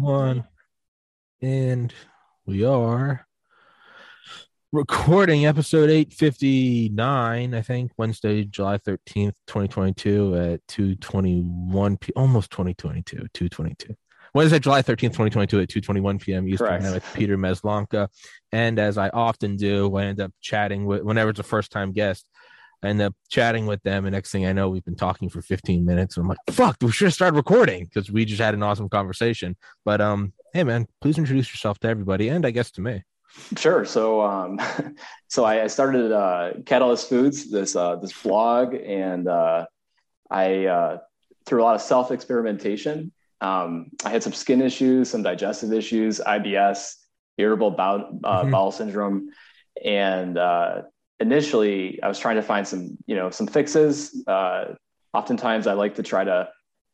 one. And we are recording episode 859, I think, Wednesday, July 13th, 2022 at 221 p almost 2022, 222. Wednesday, July 13th, 2022 at 221 p.m. Eastern Correct. time with Peter Maslanka. And as I often do, I end up chatting with whenever it's a first time guest. I end up chatting with them, and next thing I know, we've been talking for 15 minutes. And I'm like, "Fuck, we should have started recording because we just had an awesome conversation." But um, hey, man, please introduce yourself to everybody, and I guess to me. Sure. So, um, so I, I started uh, Catalyst Foods, this uh, this blog, and uh, I uh, through a lot of self experimentation. Um, I had some skin issues, some digestive issues, IBS, irritable bowel, uh, Mhm. bowel syndrome, and uh, initially I was trying to find some, you know, some fixes. Uh, oftentimes, I like to try to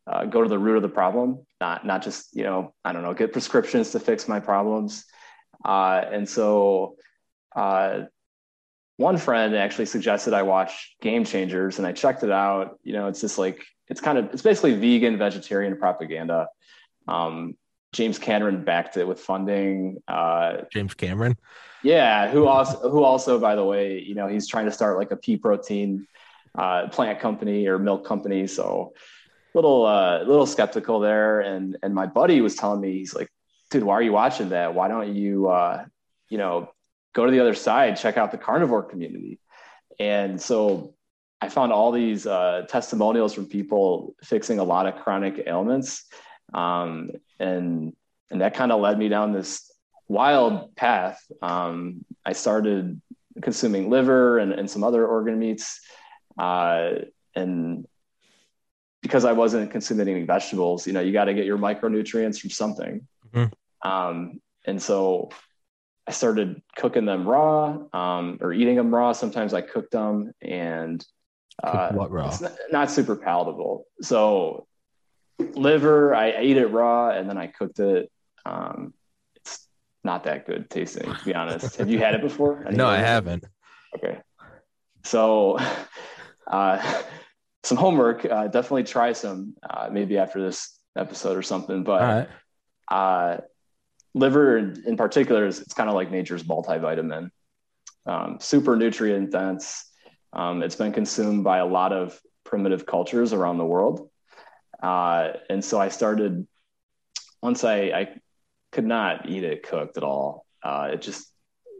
uh, go to the root of the problem, not not just you know, I don't know, get prescriptions to fix my problems. Uh, and so uh, one friend actually suggested I watch Game Changers, and I checked it out. You know, it's just like it's kind of it's basically vegan vegetarian propaganda. Um, James Cameron backed it with funding. Uh, James Cameron. Yeah, who also who also by the way, you know, he's trying to start like a pea protein uh, plant company or milk company. So little uh, little skeptical there. And and my buddy was telling me he's like, dude, why are you watching that? Why don't you uh, you know go to the other side, check out the carnivore community? And so I found all these uh, testimonials from people fixing a lot of chronic ailments, um, and and that kind of led me down this wild path. Um, I started consuming liver and, and some other organ meats. Uh, and because I wasn't consuming any vegetables, you know, you got to get your micronutrients from something. Mhm. Um, and so I started cooking them raw um, or eating them raw. Sometimes I cooked them and uh, what raw? it's not, not super palatable. So liver, I ate it raw and then I cooked it. Um, not that good tasting, to be honest. Have you had it before? No, I haven't. Okay. So, uh, some homework. Uh, definitely try some uh, maybe after this episode or something. But right. uh, liver in, in particular is it's kind of like nature's multivitamin, um, super nutrient dense. Um, it's been consumed by a lot of primitive cultures around the world, uh, and so I started once I, I could not eat it cooked at all. Uh, it just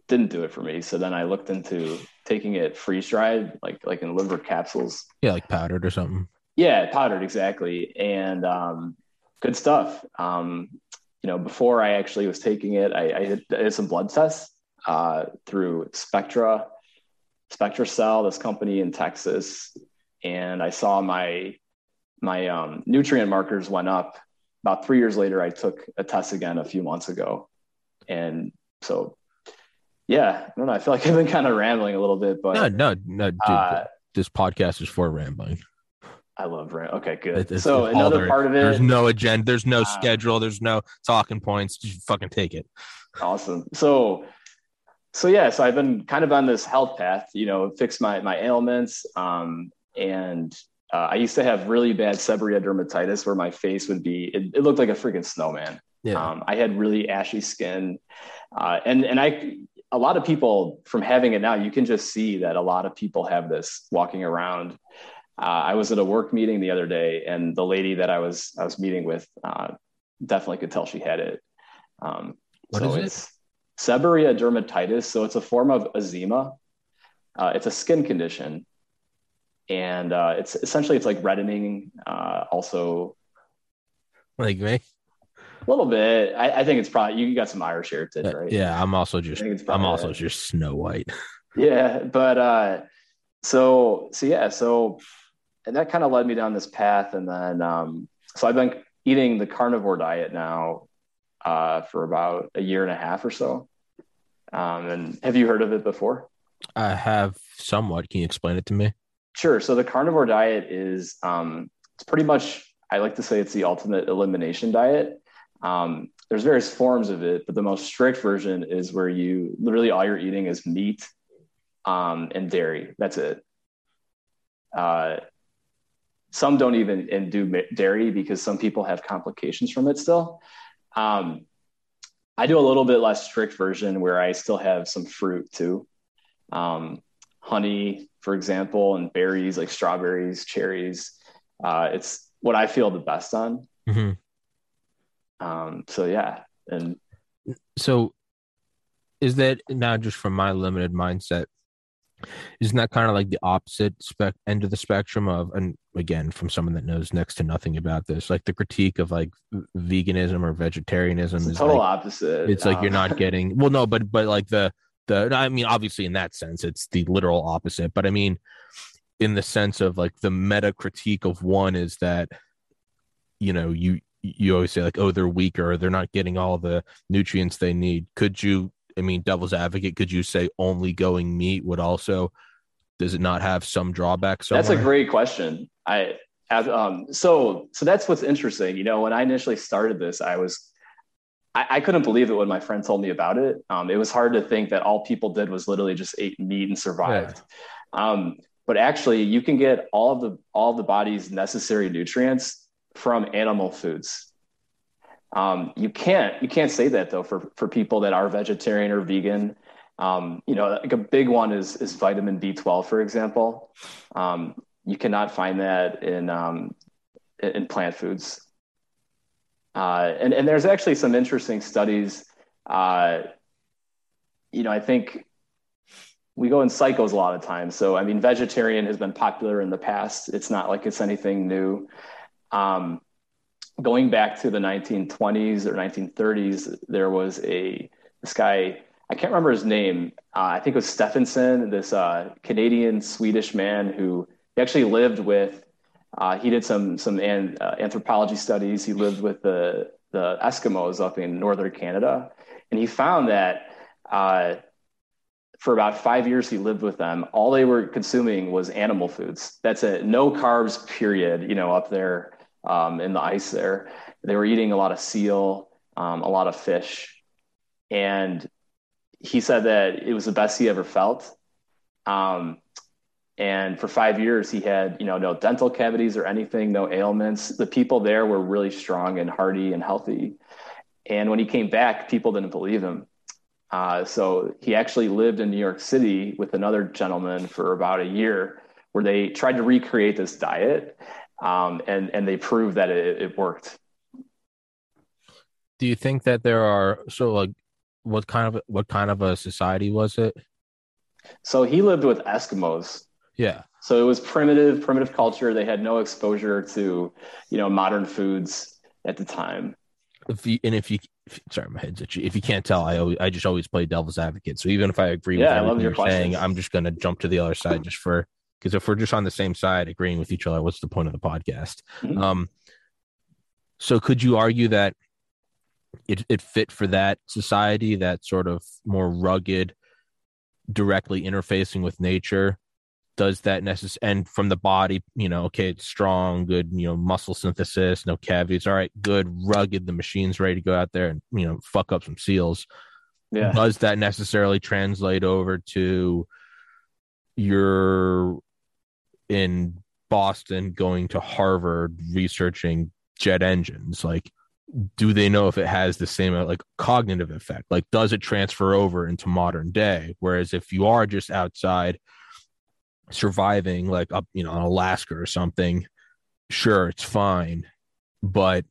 didn't do it for me. So then I looked into taking it freeze dried, like like in liver capsules. Yeah, like powdered or something. Yeah, powdered exactly, and um, good stuff. Um, you know, before I actually was taking it, I, I, did, I did some blood tests uh, through Spectra, SpectraCell, this company in Texas, and I saw my my um, nutrient markers went up. About three years later, I took a test again a few months ago, and so yeah, I don't know. I feel like I've been kind of rambling a little bit, but No, no, no, dude. uh, this podcast is for rambling. I love rant. Okay, good. It's- so it's another there- part of it, There's no agenda. There's no Uh, schedule. There's no talking points. Just fucking take it. awesome. So, so yeah, so I've been kind of on this health path, you know, fix my my ailments. Um, and uh, I used to have really bad seborrheic dermatitis where my face would be, it, it looked like a freaking snowman. Yeah. Um, I had really ashy skin, uh, and and I a lot of people from having it now, you can just see that a lot of people have this walking around. Uh, I was at a work meeting the other day, and the lady that I was I was meeting with uh, definitely could tell she had it. Um, What so is it? it's seborrheic dermatitis. So it's a form of eczema. Uh, it's a skin condition, and uh, it's essentially it's like reddening. Uh, also, like me. a little bit. I, I think it's probably you got some Irish heritage, Uh, right? Yeah, I'm also just. I'm also just Snow White. yeah but uh so so yeah so and that kind of led me down this path and then um so i've been eating the carnivore diet now uh for about a year and a half or so um and have you heard of it before I have somewhat. Can you explain it to me? Sure. So the carnivore diet is um, it's pretty much I like to say it's the ultimate elimination diet. Um, there's various forms of it, but the most strict version is where you literally all you're eating is meat um, and dairy. That's it. Uh, some don't even and do dairy because some people have complications from it still. Um, I do a little bit less strict version where I still have some fruit too. Um, honey, for example, and berries like strawberries, cherries. Uh, it's what I feel the best on. Mm-hmm. Um, so yeah, and so is that now just from my limited mindset? Isn't that kind of like the opposite spec end of the spectrum of, and again, from someone that knows next to nothing about this, like the critique of like veganism or vegetarianism it's is total like, opposite. It's like um, you're not getting well, no, but but like the the I mean, obviously in that sense, it's the literal opposite. But I mean, in the sense of like the meta critique of one is that you know you you always say like oh they're weaker they're not getting all the nutrients they need could you i mean devil's advocate could you say only going meat would also does it not have some drawbacks somewhere? that's a great question i have um so so that's what's interesting you know when i initially started this i was I, I couldn't believe it when my friend told me about it um it was hard to think that all people did was literally just ate meat and survived yeah. um but actually you can get all of the all of the body's necessary nutrients from animal foods. Um, you can't you can't say that though for for people that are vegetarian or vegan. Um, you know, like a big one is is vitamin B12, for example. Um, you cannot find that in um, in plant foods. Uh, and and there's actually some interesting studies. Uh, you know, I think we go in cycles a lot of times. So, I mean, vegetarian has been popular in the past. It's not like it's anything new. Um, going back to the 1920s or 1930s, there was a this guy. I can't remember his name. Uh, I think it was Stephenson, this uh, Canadian Swedish man who actually lived with. Uh, he did some some an, uh, anthropology studies. He lived with the the Eskimos up in northern Canada, and he found that uh, for about five years he lived with them all they were consuming was animal foods. That's it. No carbs period you know up there um, in the ice there. They were eating a lot of seal um, a lot of fish. And he said that it was the best he ever felt. Um, and for five years he had you know no dental cavities or anything no ailments the people there were really strong and hearty and healthy and when he came back people didn't believe him uh, so he actually lived in New York City with another gentleman for about a year, where they tried to recreate this diet, um, and and they proved that it, it worked. Do you think that there are so like what kind of what kind of a society was it? So he lived with Eskimos. Yeah. So it was primitive, primitive culture. They had no exposure to, you know, modern foods at the time. If you, and if you sorry, my head's itchy. If you can't tell, I always, I just always play devil's advocate. So even if I agree with yeah, everything you're questions. saying, I'm just going to jump to the other side just for because if we're just on the same side, agreeing with each other, what's the point of the podcast? Mm-hmm. Um, so could you argue that it it fit for that society, that sort of more rugged, directly interfacing with nature? Does that necessary and from the body you know okay it's strong good you know muscle synthesis no cavities all right good rugged the machine's ready to go out there and you know fuck up some seals. Yeah. Does that necessarily translate over to you're in boston going to harvard researching jet engines? Like do they know if it has the same uh, like cognitive effect? Like does it transfer over into modern day? Whereas if you are just outside surviving like up you know on alaska or something sure it's fine. But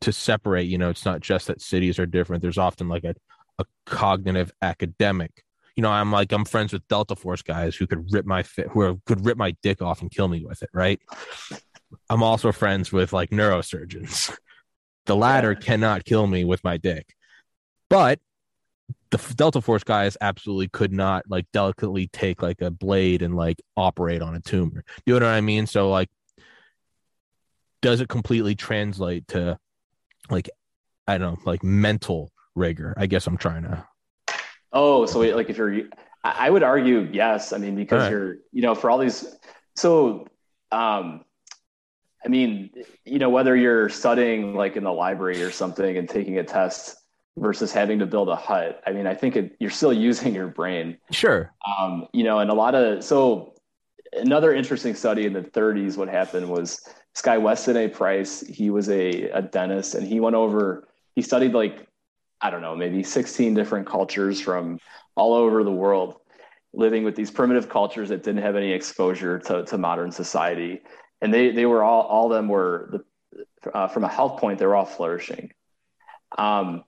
to separate you know it's not just that cities are different. There's often like a, a cognitive academic. You know i'm like i'm friends with delta force guys who could rip my fit who could rip my dick off and kill me with it right? I'm also friends with like neurosurgeons. The latter cannot kill me with my dick. But the Delta Force guys absolutely could not like delicately take like a blade and like operate on a tumor. You know what I mean? So like, does it completely translate to like I don't know, like mental rigor? I guess I'm trying to. Oh, so like if you're, I would argue yes. I mean because right. you're, you know, for all these, so um, I mean, you know, whether you're studying like in the library or something and taking a test versus having to build a hut. I mean, I think it, you're still using your brain. Sure. Um, you know, and a lot of so another interesting study in the 30s. What happened was Sky Weston A. Price. He was a, a dentist, and he went over. he studied like I don't know, maybe 16 different cultures from all over the world, living with these primitive cultures that didn't have any exposure to, to modern society. And they, they were all, all of them were, the, uh, from a health point, they were all flourishing. Um,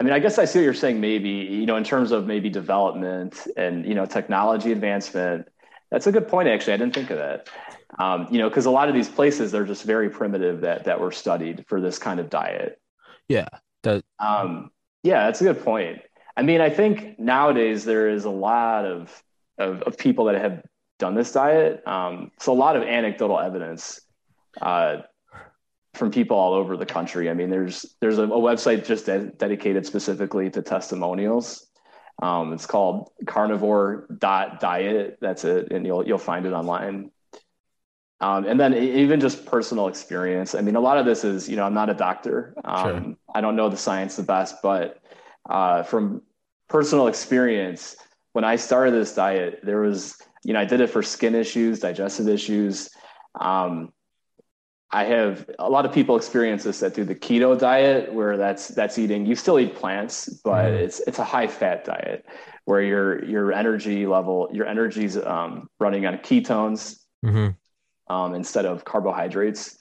I mean, I guess I see what you're saying, maybe, you know, in terms of maybe development and, you know, technology advancement. That's a good point, actually. I didn't think of that. Um, you know, because a lot of these places, they're just very primitive that, that were studied for this kind of diet. Yeah. That, um, yeah, that's a good point. I mean, I think nowadays there is a lot of, of, of people that have done this diet. Um, so a lot of anecdotal evidence uh, from people all over the country. I mean, there's there's a, a website just de- dedicated specifically to testimonials. Um, it's called carnivore diet. That's it, and you'll you'll find it online. Um, and then even just personal experience. I mean, a lot of this is, you know, I'm not a doctor. Um, sure. I don't know the science the best, but uh, from personal experience, when I started this diet, there was, you know, I did it for skin issues, digestive issues. Um, I have a lot of people experience this that do the keto diet, where that's that's eating. You still eat plants, but mm it's it's a high fat diet, where your your energy level, your energy's um, running on ketones. Mm-hmm um, instead of carbohydrates.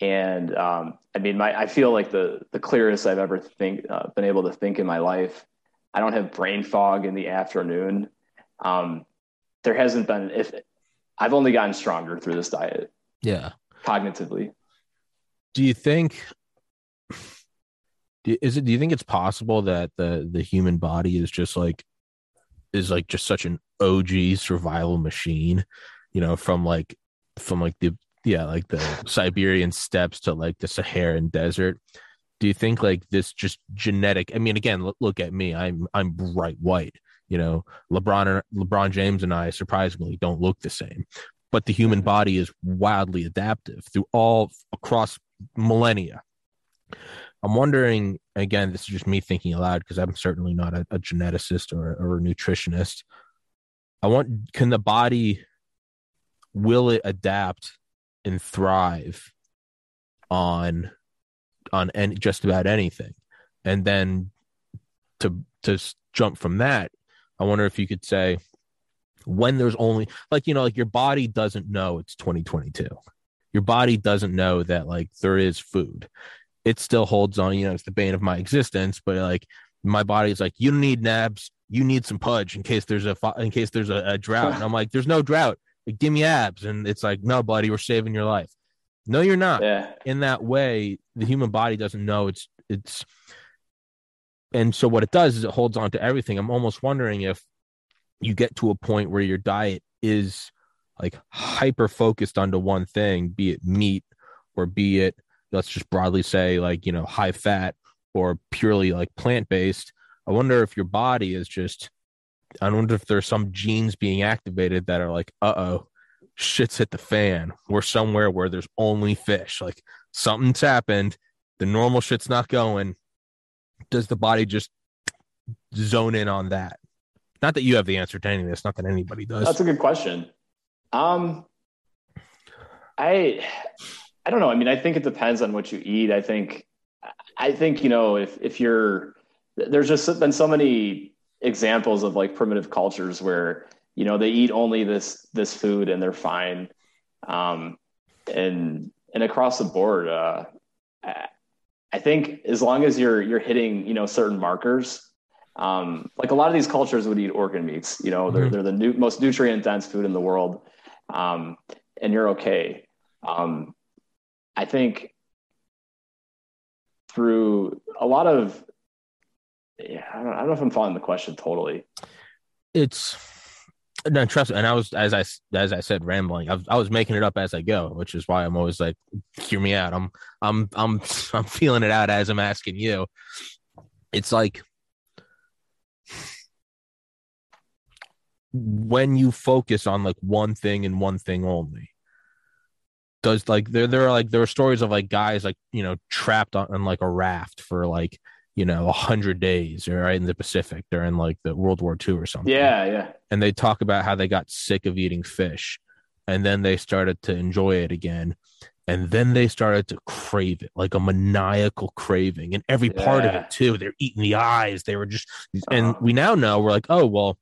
And um, I mean, my I feel like the the clearest I've ever think uh, been able to think in my life. I don't have brain fog in the afternoon. Um, there hasn't been if I've only gotten stronger through this diet. Yeah, cognitively. Do you think? Is it? Do you think it's possible that the the human body is just like is like just such an OG survival machine? You know, from like from like the yeah like the Siberian steppes to like the Saharan desert. Do you think like this just genetic? I mean, again, look, look at me. I'm I'm bright white. You know, LeBron LeBron James and I surprisingly don't look the same, but the human body is wildly adaptive through all across millennia. I'm wondering again. This is just me thinking aloud because I'm certainly not a, a geneticist or, or a nutritionist. I want can the body will it adapt and thrive on on any just about anything and then to to jump from that i wonder if you could say when there's only like you know like your body doesn't know it's 2022 your body doesn't know that like there is food it still holds on you know it's the bane of my existence but like my body's like you need nabs you need some pudge in case there's a in case there's a, a drought and i'm like there's no drought like, give me abs. And it's like, no, buddy, we're saving your life. No, you're not. Yeah. In that way, the human body doesn't know it's it's and so what it does is it holds on to everything. I'm almost wondering if you get to a point where your diet is like hyper focused onto one thing, be it meat or be it let's just broadly say like, you know, high fat or purely like plant based. I wonder if your body is just I wonder if there's some genes being activated that are like, uh oh, shit's hit the fan. We're somewhere where there's only fish. Like something's happened. The normal shit's not going. Does the body just zone in on that? Not that you have the answer to any of this. Not that anybody does. That's a good question. Um, I, I don't know. I mean, I think it depends on what you eat. I think, I think you know, if if you're, there's just been so many examples of like primitive cultures where you know they eat only this this food and they're fine um, and and across the board uh, i think as long as you're you're hitting you know certain markers um, like a lot of these cultures would eat organ meats you know they're, mm-hmm. they're the new, most nutrient dense food in the world um, and you're okay um, i think through a lot of yeah, I don't, I don't know if I'm following the question totally. It's no trust me, and I was as I as I said rambling. I was, I was making it up as I go, which is why I'm always like, hear me out. I'm I'm I'm I'm feeling it out as I'm asking you. It's like when you focus on like one thing and one thing only does like there there are like there are stories of like guys like you know trapped on, on like a raft for like you know, a hundred days, right in the Pacific during like the World War II or something. Yeah, yeah. And they talk about how they got sick of eating fish, and then they started to enjoy it again, and then they started to crave it like a maniacal craving and every part of it too they're eating the eyes they were just and Uh-huh. we now know we're like oh well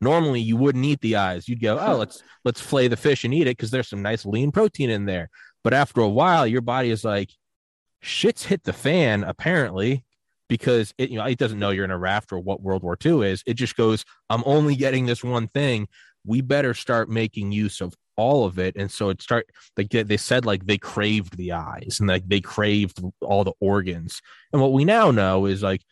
normally you wouldn't eat the eyes. You'd go oh let's let's flay the fish and eat it because there's some nice lean protein in there. But after a while your body is like shit's hit the fan apparently because it you know it doesn't know you're in a raft or what world war ii is. It just goes i'm only getting this one thing. We better start making use of all of it. And so it start like they, they said like they craved the eyes and like they craved all the organs. And what we now know is like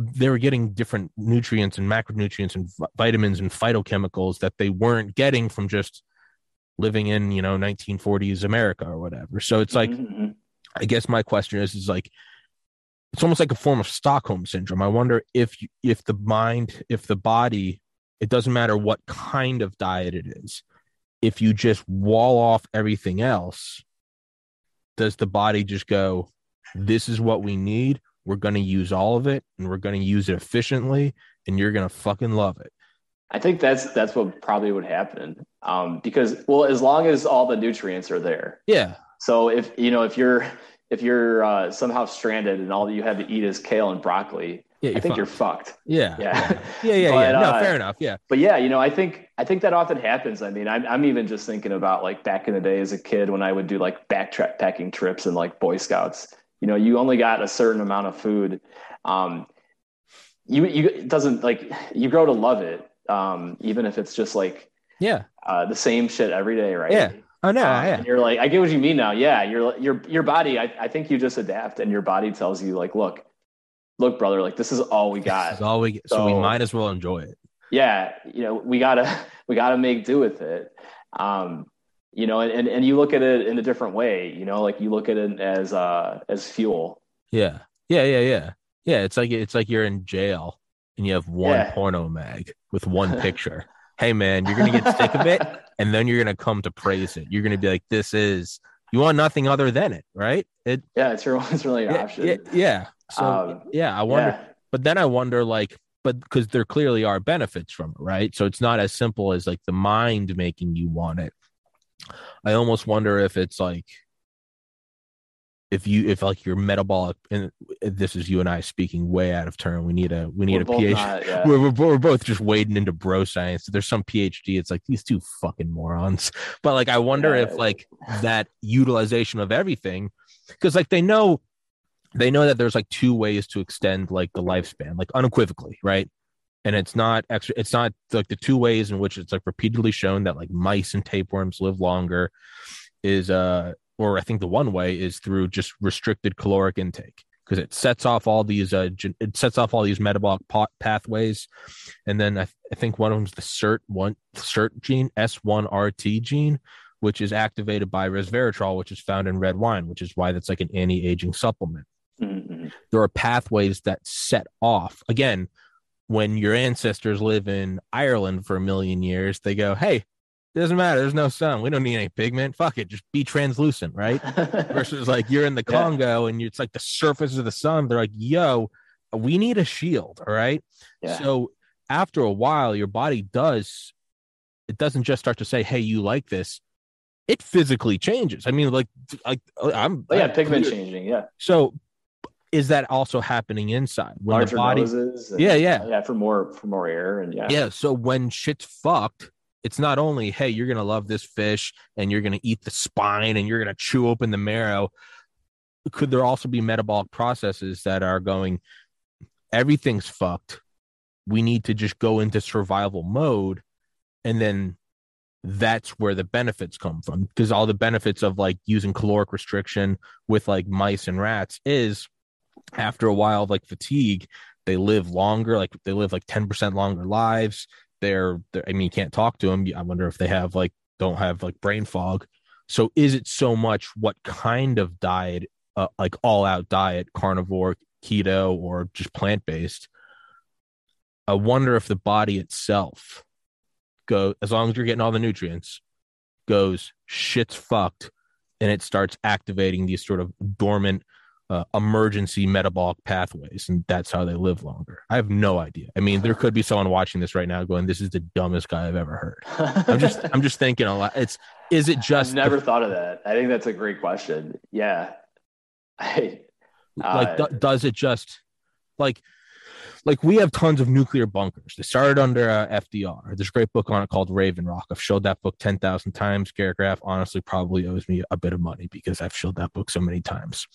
they were getting different nutrients and macronutrients and vi- vitamins and phytochemicals that they weren't getting from just living in you know 1940s america or whatever so it's like Mhm, mhm. I guess my question is is like it's almost like a form of Stockholm syndrome. I wonder if if the mind, if the body, it doesn't matter what kind of diet it is. If you just wall off everything else, does the body just go, "This is what we need. We're going to use all of it, and we're going to use it efficiently, and you're going to fucking love it." I think that's that's what probably would happen. Um, because well, as long as all the nutrients are there. Yeah, So if you know if you're if you're uh, somehow stranded and all you have to eat is kale and broccoli, yeah, I think fucked. you're fucked. yeah, Yeah. yeah, yeah, But, yeah. No, uh, fair enough. Yeah, But yeah, you know, I think I think that often happens. I mean, I'm I'm even just thinking about like back in the day as a kid when I would do like backpacking trips and like Boy Scouts. You know, you only got a certain amount of food. Um, you you it doesn't like you grow to love it, um, even if it's just like yeah. uh, the same shit every day, right? Yeah. Oh no, Um, yeah, and you're like, I get what you mean now. Yeah, your your your body. I, I think you just adapt, and your body tells you like, look, look, brother, like this is all we This got. is all we get, so we might as well enjoy it. yeah, you know, we gotta we gotta make do with it. Um, you know, and, and you look at it in a different way. You know, like you look at it as uh as fuel. Yeah. Yeah, yeah, yeah. Yeah, it's like it's like you're in jail and you have one Yeah. porno mag with one picture. hey man, you're gonna get sick of it and then you're gonna come to praise it. You're gonna be like, This is you want nothing other than it, right? It yeah, it's your it's really an yeah, option. yeah, yeah. So Um, yeah, I wonder yeah. but then I wonder like but because there clearly are benefits from it, right? So it's not as simple as like the mind making you want it. I almost wonder if it's like if you if like your metabolic and this is you and I speaking way out of turn. We need a we need We're a PhD. not- yeah. We're, we're, we're both just wading into bro science. There's some PhD. It's like these two fucking morons. But like, I wonder Yeah. if like that utilization of everything, because like they know, they know that there's like two ways to extend like the lifespan, like unequivocally, right? And it's not extra. It's not like the two ways in which it's like repeatedly shown that like mice and tapeworms live longer is uh or I think the one way is through just restricted caloric intake because it sets off all these uh gen- it sets off all these metabolic pa- pathways and then I, th- I think one of them is the SIRT one SIRT gene S1RT gene which is activated by resveratrol which is found in red wine which is why that's like an anti-aging supplement Mhm. there are pathways that set off again when your ancestors live in Ireland for a million years they go hey it doesn't matter there's no sun we don't need any pigment fuck it just be translucent right versus like you're in the Yeah. Congo and it's like the surface of the sun. They're like, yo, we need a shield. All right. yeah. So after a while, your body does, it doesn't just start to say, hey, you like this. It physically changes. I mean, like, like I'm, Oh, yeah, I'm pigment clear. changing. Yeah, So is that also happening inside when larger the body? noses. and- Yeah, yeah. yeah, for more for more air and yeah. Yeah. So when shit's fucked, it's not only, hey, you're going to love this fish and you're going to eat the spine and you're going to chew open the marrow. Could there also be metabolic processes that are going, everything's fucked. We need to just go into survival mode. And then that's where the benefits come from. Because all the benefits of like using caloric restriction with like mice and rats is after a while of like fatigue, they live longer, like they live like 10% longer lives. They're, they're i mean you can't talk to them i wonder if they have like don't have like brain fog. So is it so much what kind of diet uh, like all out diet carnivore keto or just plant based i wonder if the body itself go as long as you're getting all the nutrients goes shit's fucked and it starts activating these sort of dormant uh, emergency metabolic pathways, and that's how they live longer. I have no idea. I mean, there could be someone watching this right now going, "This is the dumbest guy I've ever heard." I'm just, I'm just thinking a lot. It's, is it just I've never the, thought of that? I think that's a great question. Yeah, I, uh, like, do, does it just like like we have tons of nuclear bunkers. They started under uh, FDR. There's a great book on it called Raven Rock. I've showed that book 10,000 times. Garrett Graff honestly probably owes me a bit of money because I've showed that book so many times.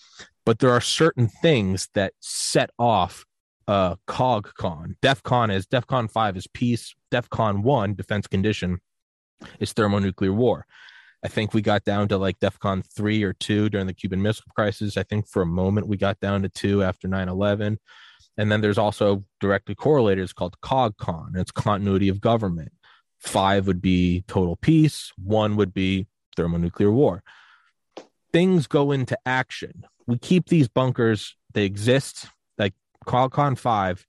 But there are certain things that set off uh, COG-CON. DEFCON is DEFCON 5 is peace. DEFCON 1, defense condition, is thermonuclear war. I think we got down to like DEFCON 3 or 2 during the Cuban Missile Crisis. I think for a moment we got down to 2 after 9 11. And then there's also directly correlated. It's called COG-CON. It's continuity of government. Five would be total peace. One would be thermonuclear war. Things go into action. We keep these bunkers. They exist. Like COG-CON five,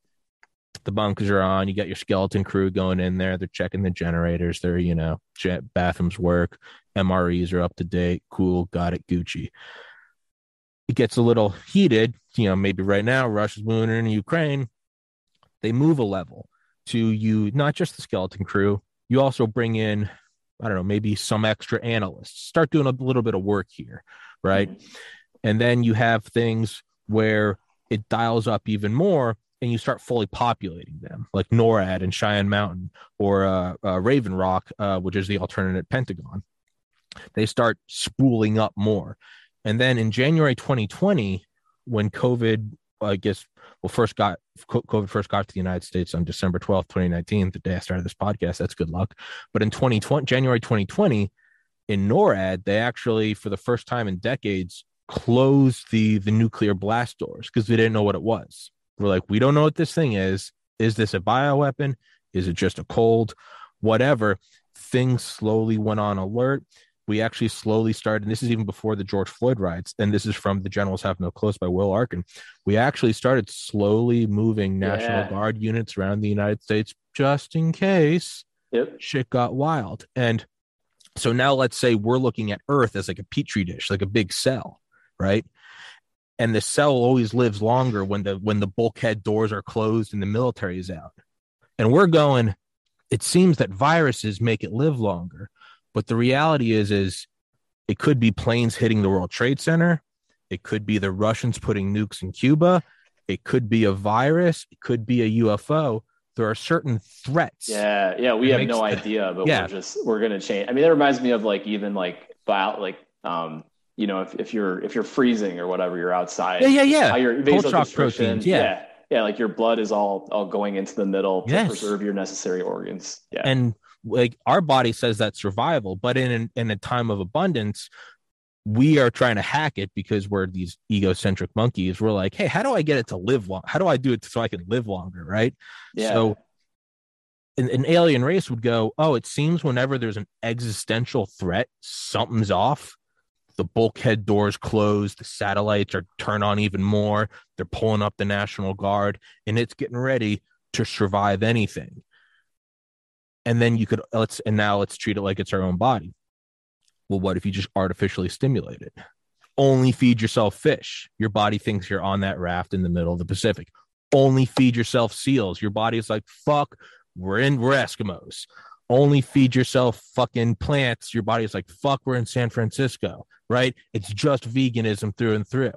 the bunkers are on. You got your skeleton crew going in there. They're checking the generators. They're you know bathrooms work. MREs are up to date. Cool. Got it. Gucci it gets a little heated, you know, maybe right now Russia's moving in Ukraine, they move a level to you, not just the skeleton crew, you also bring in, I don't know, maybe some extra analysts, start doing a little bit of work here, right? Mm-hmm. And then you have things where it dials up even more and you start fully populating them, like NORAD and Cheyenne Mountain or uh, uh, Raven Rock, uh, which is the alternate Pentagon. They start spooling up more. And then in January 2020, when COVID, I guess, well, first got COVID first got to the United States on December 12th, 2019, the day I started this podcast. That's good luck. But in 2020, January 2020, in NORAD, they actually, for the first time in decades, closed the the nuclear blast doors because they didn't know what it was. We're like, we don't know what this thing is. Is this a bioweapon? Is it just a cold? Whatever. Things slowly went on alert we actually slowly started, and this is even before the George Floyd riots, and this is from The Generals Have No Clothes by Will Arkin. We actually started slowly moving National yeah. Guard units around the United States just in case yep. shit got wild. And so now let's say we're looking at Earth as like a petri dish, like a big cell, right? And the cell always lives longer when the when the bulkhead doors are closed and the military is out. And we're going, it seems that viruses make it live longer but the reality is, is it could be planes hitting the World Trade Center. It could be the Russians putting nukes in Cuba. It could be a virus. It could be a UFO. There are certain threats. Yeah, yeah, we have no idea, but yeah. we're just we're gonna change. I mean, that reminds me of like even like bio, like um, you know, if, if you're if you're freezing or whatever, you're outside. Yeah, yeah, yeah. How your proteins. Yeah. yeah, yeah, like your blood is all all going into the middle to yes. preserve your necessary organs. Yeah, and like our body says that's survival but in in a time of abundance we are trying to hack it because we're these egocentric monkeys. We're like hey how do i get it to live long? How do i do it so i can live longer? Right? Yeah. so an, an alien race would go oh it seems whenever there's an existential threat something's off. The bulkhead doors close the satellites are turned on even more. They're pulling up the national guard and it's getting ready to survive anything and then you could let's and now let's treat it like it's our own body. Well what if you just artificially stimulate it? Only feed yourself fish. Your body thinks you're on that raft in the middle of the pacific. Only feed yourself seals. Your body is like fuck we're in we're eskimos. Only feed yourself fucking plants. Your body is like fuck we're in san francisco right? It's just veganism through and through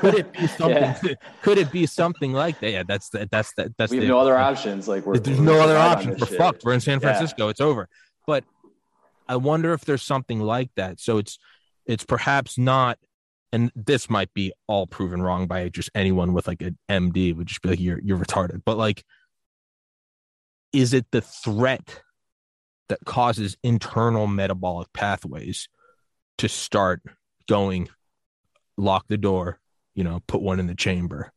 could it be something? yeah. Could it be something like that? Yeah, that's the, that's the, that's. We have the, no other options. Like we're, there's we're no other options. We're shit. fucked. We're in San Francisco. Yeah. It's over. But I wonder if there's something like that. So it's it's perhaps not, and this might be all proven wrong by just anyone with like an MD would just be like you're you're retarded. But like, is it the threat that causes internal metabolic pathways to start going lock the door, you know, put one in the chamber.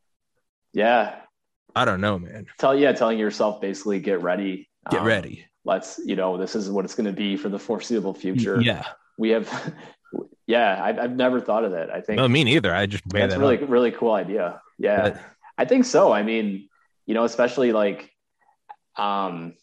Yeah. I don't know, man. Tell yeah, telling yourself basically get ready. Get um, ready. Let's, you know, this is what it's going to be for the foreseeable future. Yeah. We have yeah, I've, I've never thought of that. I think No, me neither. I just made that's that really, up. really cool idea. Yeah. But, I think so. I mean, you know, especially like um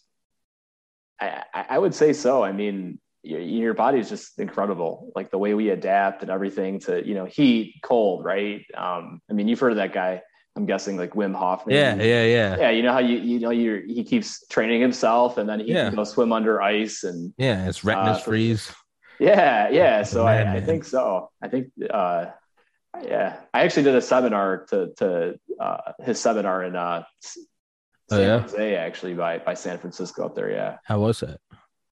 I, I would say so. I mean, your, your body is just incredible. Like the way we adapt and everything to, you know, heat, cold, right? Um, I mean, you've heard of that guy. I'm guessing like Wim Hof. maybe. Yeah, yeah, yeah. Yeah, you know how you you know you he keeps training himself and then he Yeah. can go swim under ice and Yeah, it's retinas Uh, freeze. yeah, yeah. So I, I think so. I think uh yeah. I actually did a seminar to to uh his seminar in uh S- Oh, San yeah? Jose actually by by San Francisco up there. Yeah. How was that?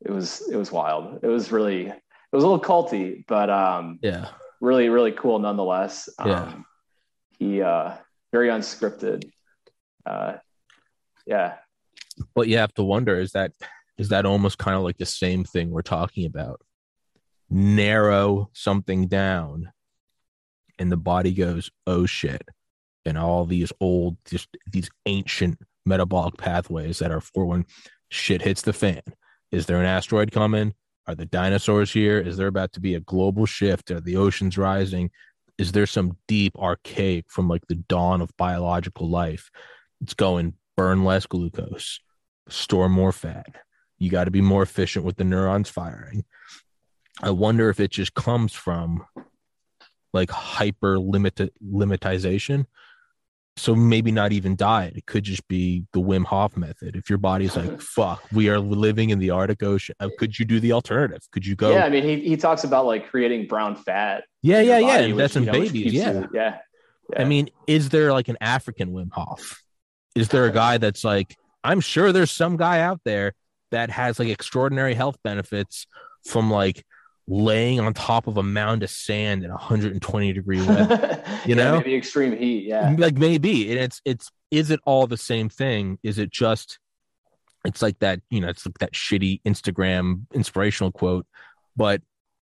It was it was wild. It was really it was a little culty, but um Yeah. really, really cool nonetheless. Um Yeah. he uh very unscripted. Uh yeah. But you have to wonder is that is that almost kind of like the same thing we're talking about? Narrow something down and the body goes, oh shit. And all these old, just these ancient metabolic pathways that are for when shit hits the fan. Is there an asteroid coming? Are the dinosaurs here? Is there about to be a global shift? Are the oceans rising? Is there some deep archaic from like the dawn of biological life? It's going burn less glucose, store more fat. You got to be more efficient with the neurons firing. I wonder if it just comes from like hyper limit limitization. So maybe not even diet. It could just be the Wim Hof method. If your body's like, fuck, we are living in the Arctic Ocean. uh, Could you do the alternative? Could you go? Yeah, I mean he he talks about like creating brown fat. yeah, yeah, yeah. body, which, That's in know, babies. Yeah. you- yeah. I mean, is there like an African Wim Hof? Is there a guy that's like, I'm sure there's some guy out there that has like extraordinary health benefits from like laying on top of a mound of sand in 120 degree weather. you Yeah, know? maybe extreme heat. Yeah. like maybe and it's it's is it all the same thing is it just it's like that you know it's like that shitty instagram inspirational quote but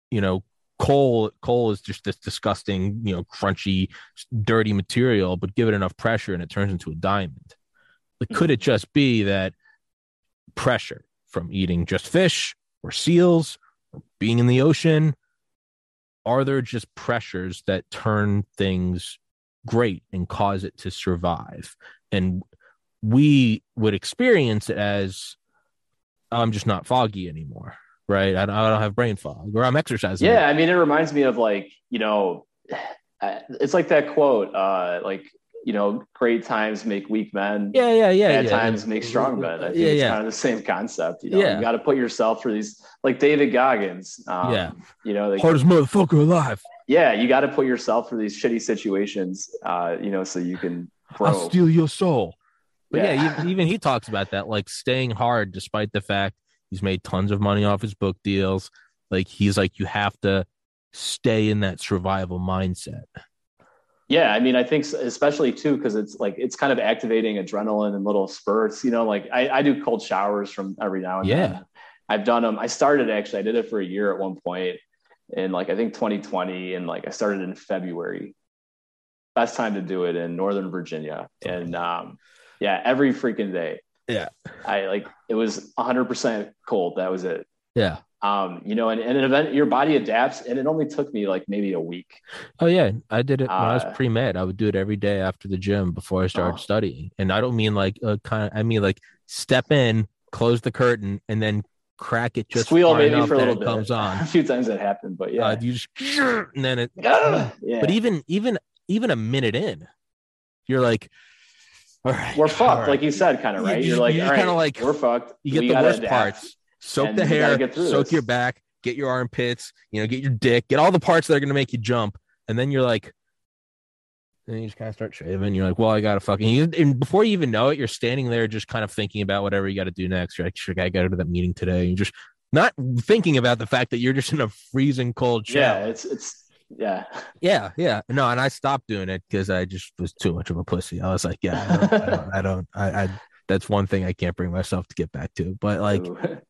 you know coal coal is just this disgusting you know crunchy dirty material but give it enough pressure and it turns into a diamond like could it just be that pressure from eating just fish or seals being in the ocean? Are there just pressures that turn things great and cause it to survive? And we would experience it as i'm just not foggy anymore right? I don't, have brain fog or i'm exercising. Yeah, I mean, it reminds me of like you know, it's like that quote, uh, like you know, great times make weak men. yeah yeah yeah Bad yeah. times make strong men. I think yeah it's yeah kind of the same concept. You know, Yeah. you got to put yourself through these, like David Goggins. Um, Yeah. You know, like, hardest motherfucker alive yeah, you got to put yourself through these shitty situations. Uh, you know, so you can grow. i'll steal your soul but yeah, Yeah. even he talks about that like staying hard despite the fact he's made tons of money off his book deals like he's like you have to stay in that survival mindset Yeah, I mean, I think especially too because it's like it's kind of activating adrenaline and little spurts. You know, like I, I do cold showers from every now and Yeah. then. I've done them. I started actually. I did it for a year at one point in like I think 2020, and like I started in February. Best time to do it in Northern Virginia, and um, yeah, every freaking day. Yeah. I like it was 100 percent cold. That was it. yeah Um, you know, and, and an event, your body adapts, and it only took me like maybe a week. Oh yeah, I did it when I was Uh, pre med. I would do it every day after the gym before I started Oh. studying. And I don't mean like uh, kind of. I mean like step in, close the curtain, and then crack it just Squeal maybe for a little it bit. comes on. a few times that happened, but yeah. Uh, you just and then it. Ah, yeah. But even even even a minute in, you're like, all right, we're fucked, right. like you said, kind of right. just- You're like, you all right, kinda like- we're fucked. you get We the worst adapt. parts. Soak and the hair, soak this. your back, get your armpits, you know, get your dick, get all the parts that are going to make you jump. And then you're like, then you just kind of start shaving. You're like, well, I got to fucking, and before you even know it, you're standing there just kind of thinking about whatever you got to do next. You're like, sure, I got to go to that meeting today. You're just not thinking about the fact that you're just in a freezing cold shower. Yeah, it's it's yeah. Yeah, yeah. No, and I stopped doing it because I just was too much of a pussy. I was like, yeah, I don't, I, don't, I, don't I, I, that's one thing I can't bring myself to get back to. But like.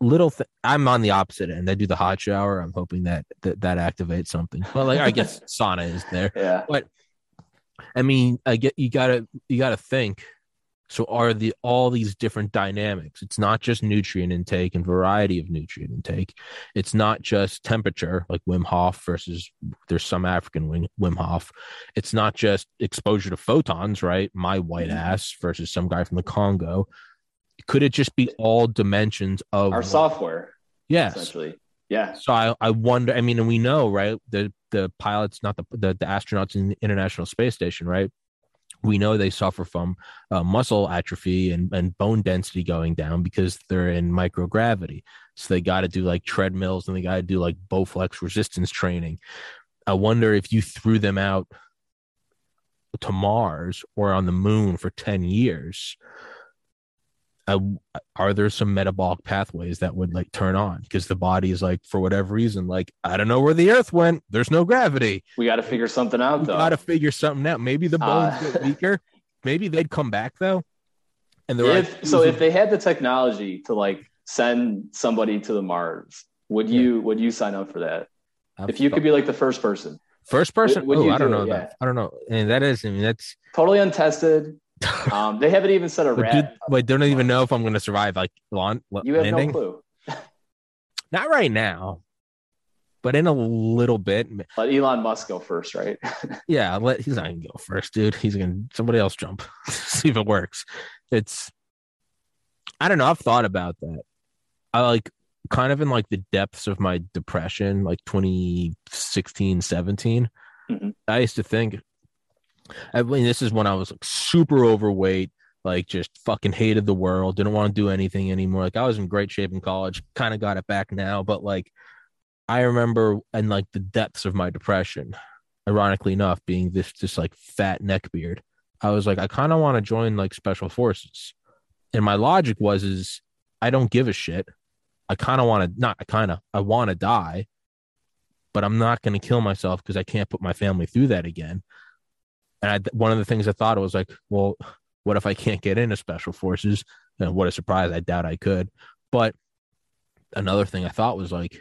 little, th- I'm on the opposite end. I do the hot shower. I'm hoping that that, that activates something. But like, I guess sauna is there. yeah, But I mean, I get you gotta you gotta think. So are the all these different dynamics? It's not just nutrient intake and variety of nutrient intake. It's not just temperature, like Wim Hof versus there's some African Wim, Hof. It's not just exposure to photons, right? My white Mhm. ass versus some guy from the Congo. Could it just be all dimensions of our software Yes, essentially. Yeah. So I, I wonder. I mean, and we know, right? The the pilots, not the the, the astronauts in the International Space Station, right? We know they suffer from uh, muscle atrophy and, and bone density going down because they're in microgravity. So they got to do like treadmills and they got to do like Bowflex resistance training. I wonder if you threw them out to Mars or on the moon for 10 years, uh, are there some metabolic pathways that would like turn on? Because the body is like for whatever reason like i don't know where the earth went. There's no gravity. We got to figure something out, we though. gotta figure something out. Maybe the bones Uh, get weaker. Maybe they'd come back though and they're if like so, if they had the technology to like send somebody to the Mars, would Yeah. you would you sign up for that? I've If you could be like the first person, first person? Would oh, you i don't do know it? that. I don't know. And that is i mean that's totally untested. Um, they haven't even said a rat. dude, wait don't even know if i'm gonna survive like lawn, you have landing no clue. not right now but in a little bit Let Elon Musk go first, right? Yeah, let he's not gonna go first, dude. He's gonna somebody else jump, see if it works. It's I don't know. I've thought about that. I like kind of in like the depths of my depression, like 2016, 17. Mhm. I used to think I mean this is when I was like super overweight, like just fucking hated the world, didn't want to do anything anymore. Like I was in great shape in college, kind of got it back now, but like I remember and like the depths of my depression, ironically enough, being this just like fat neck beard. I was like, I kind of want to join like special forces. And my logic was is I don't give a shit. I kind of want to not I kind of I want to die, but I'm not going to kill myself because I can't put my family through that again. And I, one of the things I thought was like, well, what if I can't get into special forces? And what a surprise! I doubt I could. But another thing I thought was like,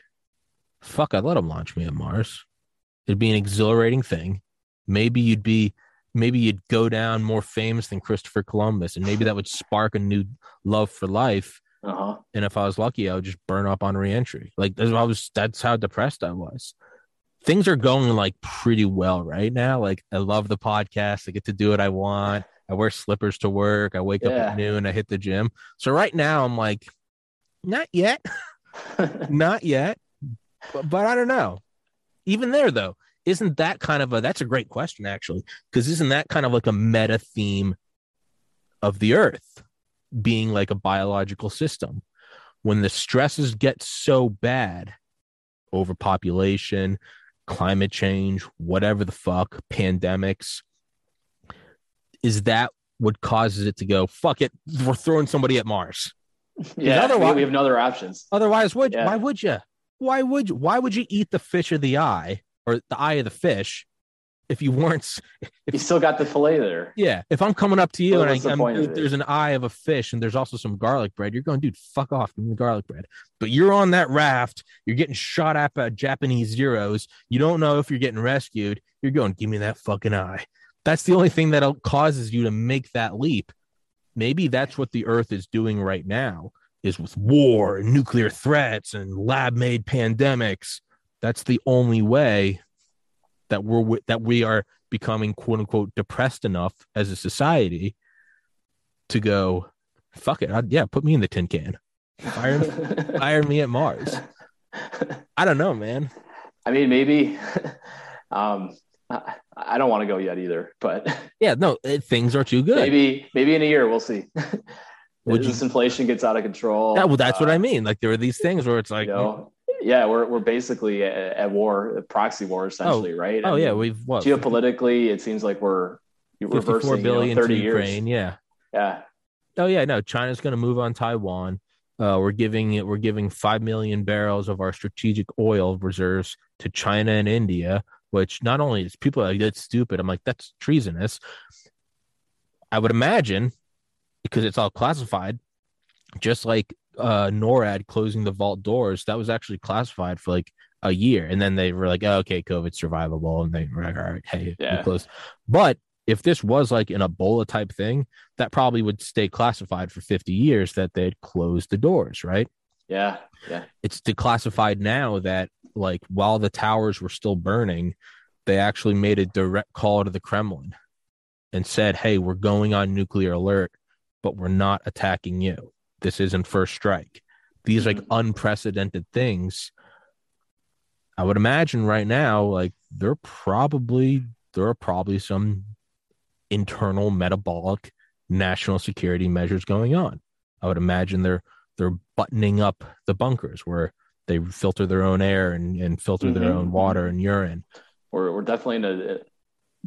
fuck, I'd let them launch me at Mars. It'd be an exhilarating thing. Maybe you'd be, maybe you'd go down more famous than Christopher Columbus, and maybe that would spark a new love for life. Uh huh. And if I was lucky, I would just burn up on reentry. Like that's I was. That's how depressed I was. Things are going like pretty well right now. Like I love the podcast. I get to do what I want. I wear slippers to work. I wake up at noon. I hit the gym. So right now I'm like, not yet, not yet. But, but I don't know. Even there though, isn't that kind of a? That's a great question actually, because isn't that kind of like a meta theme of the Earth being like a biological system? When the stresses get so bad, overpopulation, climate change, whatever the fuck, pandemics, is that what causes it to go, fuck it, we're throwing somebody at Mars? yeah. otherwise- we, we have no other options. Otherwise, would Yeah. why would you? Why would you? Why would you eat the fish of the eye or the eye of the fish if you weren't? if You still got the fillet there. Yeah, if I'm coming up to you Well, and I, I'm, point of it? there's an eye of a fish and there's also some garlic bread, you're going, dude, fuck off, give me the garlic bread. But you're on that raft, you're getting shot at by Japanese zeros. You don't know if you're getting rescued. You're going, give me that fucking eye. That's the only thing that causes you to make that leap. Maybe that's what the Earth is doing right now is with war and nuclear threats and lab made pandemics. That's the only way that we're that we are becoming quote unquote depressed enough as a society to go, fuck it, I'd, yeah, put me in the tin can, fire fire me at Mars. I don't know, man. I mean, maybe. um, I, I don't want to go yet either, but Yeah, no, it, things are too good. maybe maybe in a year we'll see. Would this you- inflation gets out of control. Yeah, well, that's what uh, I mean. Like there are these things where it's like, you know, yeah, we're we're basically at, at war, a proxy war essentially, right? oh I yeah, we've what geopolitically, it seems like we're reversing billion you know, to 30 Ukraine. years. Yeah. Yeah, Oh yeah, no. China's going to move on Taiwan. Uh, we're giving it. We're giving five million barrels of our strategic oil reserves to China and India. Which not only is people are like that's stupid. I'm like that's treasonous. I would imagine because it's all classified, just like uh, NORAD closing the vault doors. That was actually classified for like a year, and then they were like, oh, "Okay, COVID's survivable," and they were like, "All right, hey, we Yeah. closed." But if this was like an Ebola type thing, that probably would stay classified for 50 years that they'd closed the doors, right? yeah, yeah. It's declassified now that like while the towers were still burning, they actually made a direct call to the Kremlin and said, "Hey, we're going on nuclear alert, but we're not attacking you. This isn't first strike." These like unprecedented things I would imagine right now, like there probably there are probably some internal metabolic national security measures going on. I would imagine they're they're buttoning up the bunkers where they filter their own air and, and filter mm-hmm. their own water and urine. We're we're definitely in a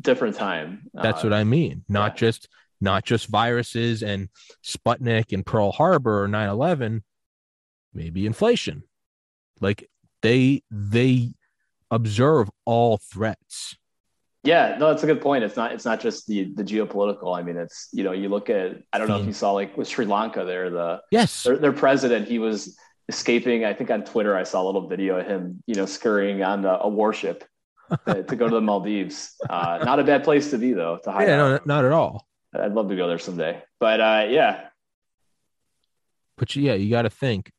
different time. That's uh, what I mean. Not yeah. just not just viruses and Sputnik and Pearl Harbor or 9/11, maybe inflation. Like they they observe all threats. Yeah, no, that's a good point. It's not it's not just the the geopolitical. I mean, it's you know, you look at I don't know if you saw like with Sri Lanka there, the yes, their, their president, he was escaping. I think on Twitter I saw a little video of him, you know, scurrying on a, a warship to, to, go to the Maldives. Uh, not a bad place to be though. To hide yeah, no, not at all. I'd love to go there someday. But uh, yeah. But yeah, you got to think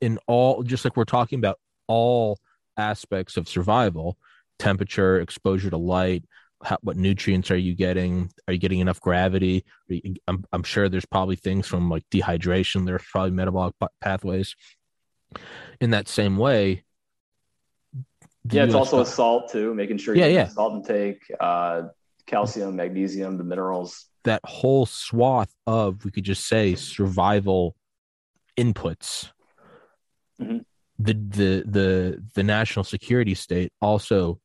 in all, just like we're talking about all aspects of survival temperature, exposure to light, how, what nutrients are you getting? Are you getting enough gravity? I'm, I'm sure there's probably things from like dehydration. There's probably metabolic pathways. In that same way, yeah, it's also a salt too, making sure yeah, yeah. salt intake, uh, calcium, magnesium, the minerals. That whole swath of we could just say survival inputs. Mm-hmm. The the the the national security state also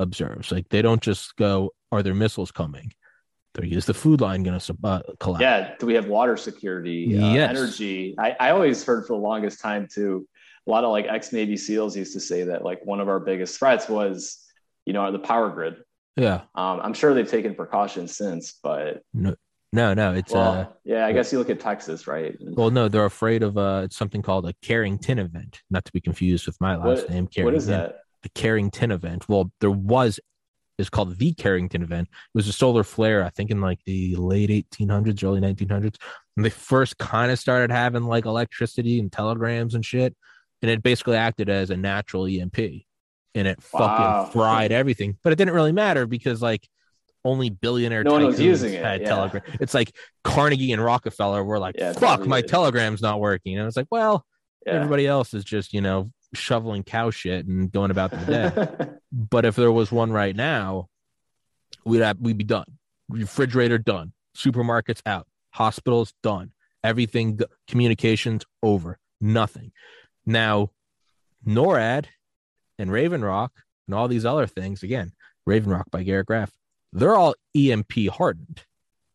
observes. Like they don't just go, "Are there missiles coming?" Is the food line going to uh, collapse? Yeah. Do we have water security? Uh, yes. Energy. I, I always heard for the longest time too. A lot of like ex Navy SEALs used to say that like one of our biggest threats was, you know, the power grid. Yeah. Um, I'm sure they've taken precautions since, but no, no, no. It's well, uh, yeah. I guess you look at Texas, right? Well, no, they're afraid of uh, it's something called a Carrington event, not to be confused with my last what, name. Carrington. What is that? The Carrington event. Well, there was is called the Carrington event. It was a solar flare, I think, in like the late 1800s, early 1900s, and they first kind of started having like electricity and telegrams and shit, and it basically acted as a natural EMP and it wow. fucking fried everything. But it didn't really matter because like only billionaire no was using it. Had yeah. Telegram. It's like Carnegie and Rockefeller were like, yeah, "Fuck, my Telegram's not working." And it's like, well, yeah. everybody else is just you know shoveling cow shit and going about their day. but if there was one right now, we'd have, we'd be done. Refrigerator done. Supermarkets out. Hospitals done. Everything communications over. Nothing. Now, NORAD and Raven Rock and all these other things, again, Raven Rock by Garrett Graff, they're all EMP hardened,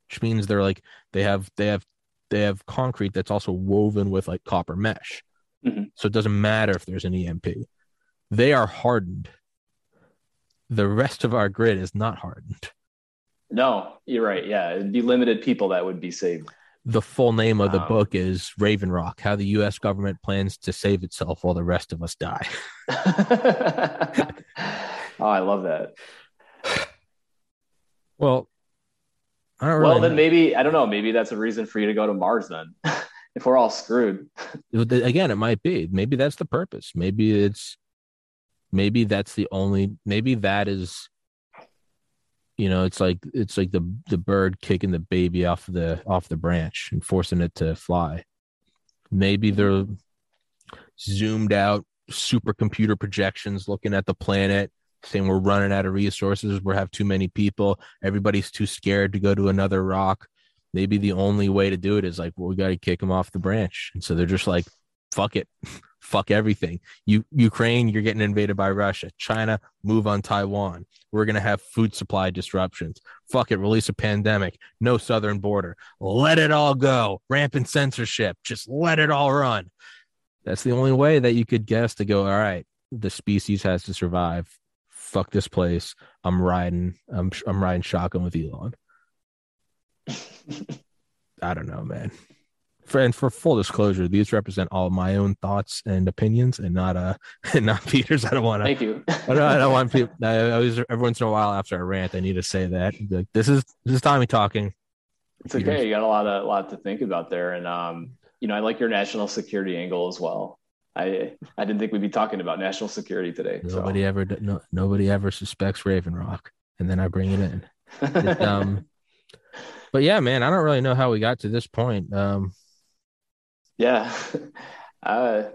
which means they're like they have they have they have concrete that's also woven with like copper mesh. Mm-hmm. So it doesn't matter if there's an EMP. They are hardened. The rest of our grid is not hardened. No, you're right. Yeah, it'd be limited people that would be saved the full name of the um, book is Raven Rock: How the U.S. Government Plans to Save Itself While the Rest of Us Die. oh, I love that. Well, I don't really well, then know. maybe I don't know. Maybe that's a reason for you to go to Mars then. if we're all screwed. Again, it might be. Maybe that's the purpose. Maybe it's. Maybe that's the only. Maybe that is you know it's like it's like the the bird kicking the baby off the off the branch and forcing it to fly. Maybe they're zoomed out supercomputer projections looking at the planet saying we're running out of resources we have too many people everybody's too scared to go to another rock. Maybe the only way to do it is like well, we got to kick them off the branch. And so they're just like fuck it fuck everything. You Ukraine, you're getting invaded by Russia. China, move on Taiwan. We're gonna have food supply disruptions. Fuck it, release a pandemic. No southern border. Let it all go. Rampant censorship. Just let it all run. That's the only way that you could guess to go. All right, the species has to survive. Fuck this place. I'm riding. I'm I'm riding shotgun with Elon. I don't know, man for and for full disclosure, these represent all my own thoughts and opinions, and not uh, and not Peter's. I don't want to. Thank you. I don't, I don't want people. I always every once in a while after I rant, I need to say that. Like, this is this is Tommy talking. It's Peter's. okay. You got a lot of a lot to think about there, and um, you know, I like your national security angle as well. I I didn't think we'd be talking about national security today. Nobody so. ever no, nobody ever suspects Raven Rock, and then I bring it in. it, um, but yeah, man, I don't really know how we got to this point. Um, yeah. Uh,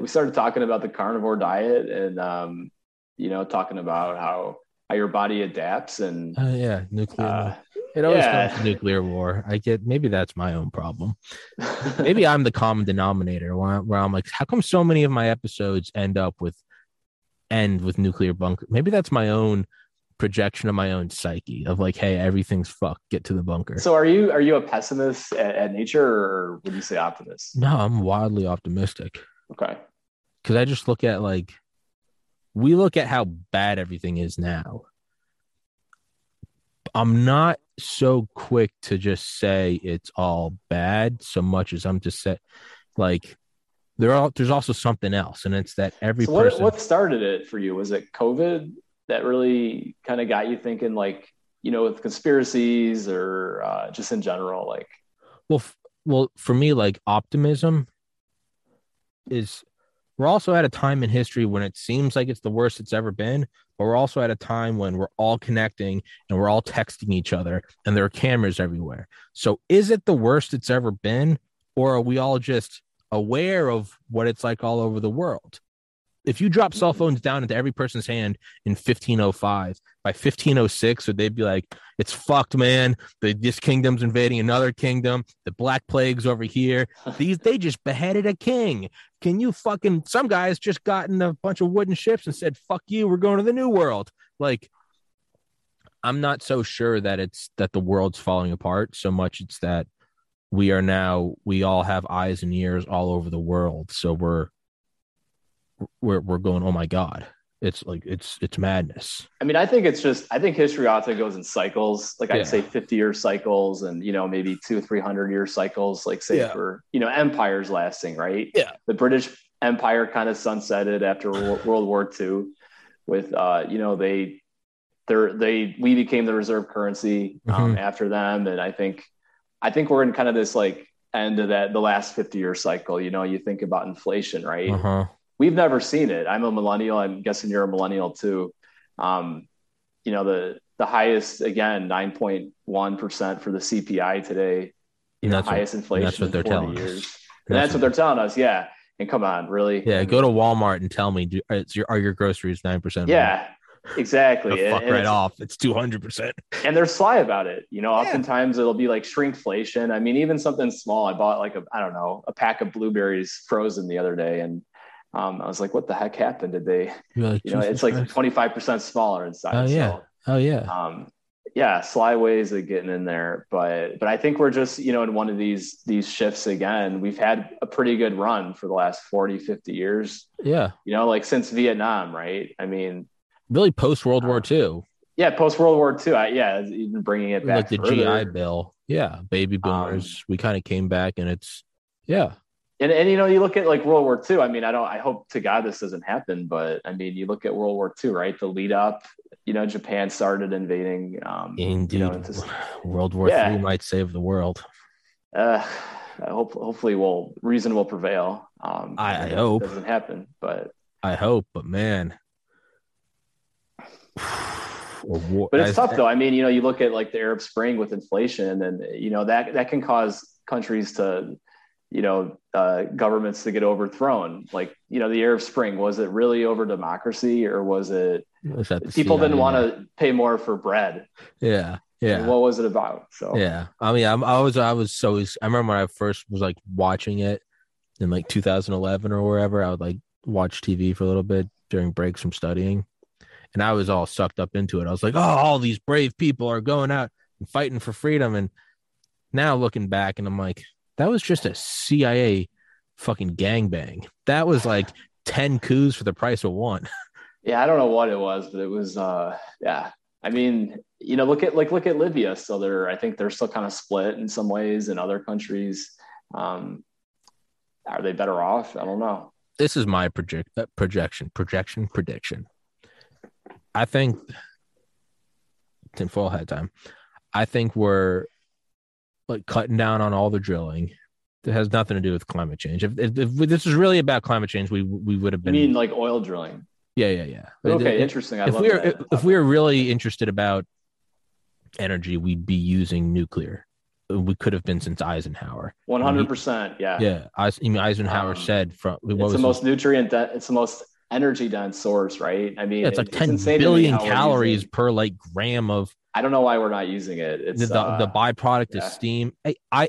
we started talking about the carnivore diet and, um, you know, talking about how, how your body adapts and, Uh, yeah, nuclear. uh, war. it always yeah. comes to nuclear war. I get maybe that's my own problem. Maybe I'm the common denominator where, where I'm like, how come so many of my episodes end up with end with nuclear bunker? Maybe that's my own projection of my own psyche of like, hey, everything's fucked. Get to the bunker. so are you, are you a pessimist at, at nature or would you say optimist? no, I'm wildly optimistic Okay. because I just look at like we look at how bad everything is now. I'm not so quick to just say it's all bad so much as I'm just say like there are there's also something else and it's that every So what, person what started it for you? Was it COVID that really kind of got you thinking like, you know, with conspiracies or uh, just in general, like, well f- well for me like optimism is we're also at a time in history when it seems like it's the worst it's ever been but we're also at a time when we're all connecting and we're all texting each other and there are cameras everywhere. So is it the worst it's ever been or are we all just aware of what it's like all over the world if you drop cell phones down into every person's hand in 1505 by 1506 would they be like it's fucked man. The, this kingdom's invading another kingdom. The black plague's over here. These they just beheaded a king. Can you fucking some guys just gotten a bunch of wooden ships and said fuck you we're going to the new world. Like i'm not so sure that it's that the world's falling apart so much. It's that we are now we all have eyes and ears all over the world. So we're we're we're going oh my god it's like it's it's madness I mean, I think it's just, I think history often goes in cycles, like I'd say 50 year cycles and, you know, maybe two, 300 year cycles, like say Yeah. for, you know, empires lasting, right? Yeah. The British Empire kind of sunsetted after World War II with, uh, you know, they, they're, they, we became the reserve currency um, Mhm. after them. And I think, I think we're in kind of this like end of that, the last 50 year cycle, you know, you think about inflation, right? uh-huh we've never seen it. I'm a millennial. I'm guessing you're a millennial too. Um, you know, the the highest again, 9.1 percent for the CPI today. You know, that's what- highest inflation that's what in they're 40 telling us. years. And that's what they're telling us. Yeah. And come on, really? yeah go to walmart and tell me do, it's your are your groceries 9% Yeah, exactly. Fuck and right it's- off it's 200% and they're sly about it. You know, Yeah. oftentimes it'll be like shrinkflation. I mean, even something small. I bought like a, I don't know, a pack of blueberries frozen the other day, and um, I was like, "What the heck happened? Did they?" Like, You know, Jesus it's like Christ. twenty five percent smaller inside. Oh, yeah. So, oh yeah um, yeah, sly ways of getting in there. But but I think we're just, you know, in one of these these shifts again. We've had a pretty good run for the last 40, 50 years, yeah you know, like since Vietnam, right? I mean, really post world war Uh, ii yeah, post World War II. I, yeah, even bringing it back like the further. gi bill yeah baby Um, boomers we kind of came back and it's yeah And, and you know, you look at like World War II. I mean, I don't. I hope to God this doesn't happen, but I mean, you look at World War II, right? The lead up. You know, Japan started invading. Um, indeed You know, into, world war Yeah. three might save the world uh, I hope hopefully will reason will prevail. Um, I- I hope. doesn't happen, but i hope but man war, but it's tough though. I mean, you know, you look at like the Arab Spring with inflation, and you know that that can cause countries to, you know, uh, governments to get overthrown. Like you know, the Arab Spring was it really over democracy or was it was people didn't want to pay more for bread? yeah yeah What was it about? So Yeah, I mean, I'm, I was, I was so. I remember when I first was like watching it in like 2011 or wherever. I would like watch TV for a little bit during breaks from studying, and I was all sucked up into it. I was like, oh, all these brave people are going out and fighting for freedom. And now looking back, and I'm like, that was just a CIA fucking gangbang. That was like 10 coups for the price of one. yeah, I don't know what it was, but it was uh yeah. I mean, you know, look at like look at Libya. So they're I think they're still kind of split in some ways in other countries. Um are they better off? I don't know. this is my project uh, projection projection prediction i think tinfoil hat time i think we're like cutting down on all the drilling it has nothing to do with climate change if, if, if this is really about climate change we we would have been I been mean like oil drilling. yeah yeah yeah Okay, If- interesting. I if we were that. if we were really interested about energy we'd be using nuclear we could have been since Eisenhower. One hundred percent. Yeah. Yeah. I, mean, Eisenhower um, said from what it's the most nutrient. De- it's the most energy dense source, right? I mean, yeah, it's like it's 10 billion calories per like gram of. I don't know why we're not using it. It's the, uh, the byproduct yeah. is steam. I, I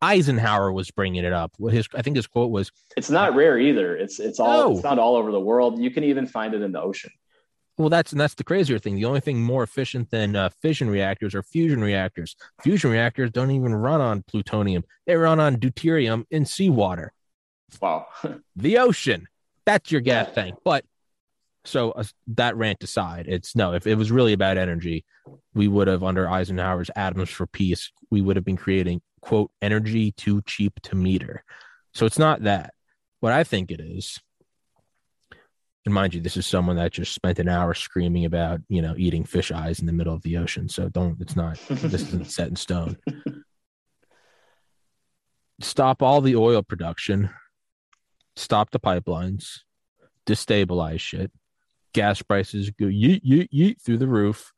Eisenhower was bringing it up. His, I think his quote was, "It's not rare either. It's it's all no. it's not all over the world. You can even find it in the ocean." Well, that's and that's the crazier thing. The only thing more efficient than uh, fission reactors are fusion reactors. Fusion reactors don't even run on plutonium; they run on deuterium in seawater. Wow, the ocean. That's your gas tank. But so uh, that rant aside, it's no. If it was really about energy, we would have under Eisenhower's Atoms for Peace, we would have been creating quote energy too cheap to meter. So it's not that. What I think it is and mind you, this is someone that just spent an hour screaming about, you know, eating fish eyes in the middle of the ocean. So don't, it's not, this isn't set in stone. Stop all the oil production, stop the pipelines, destabilize shit. Gas prices go yeet, yeet, yeet through the roof.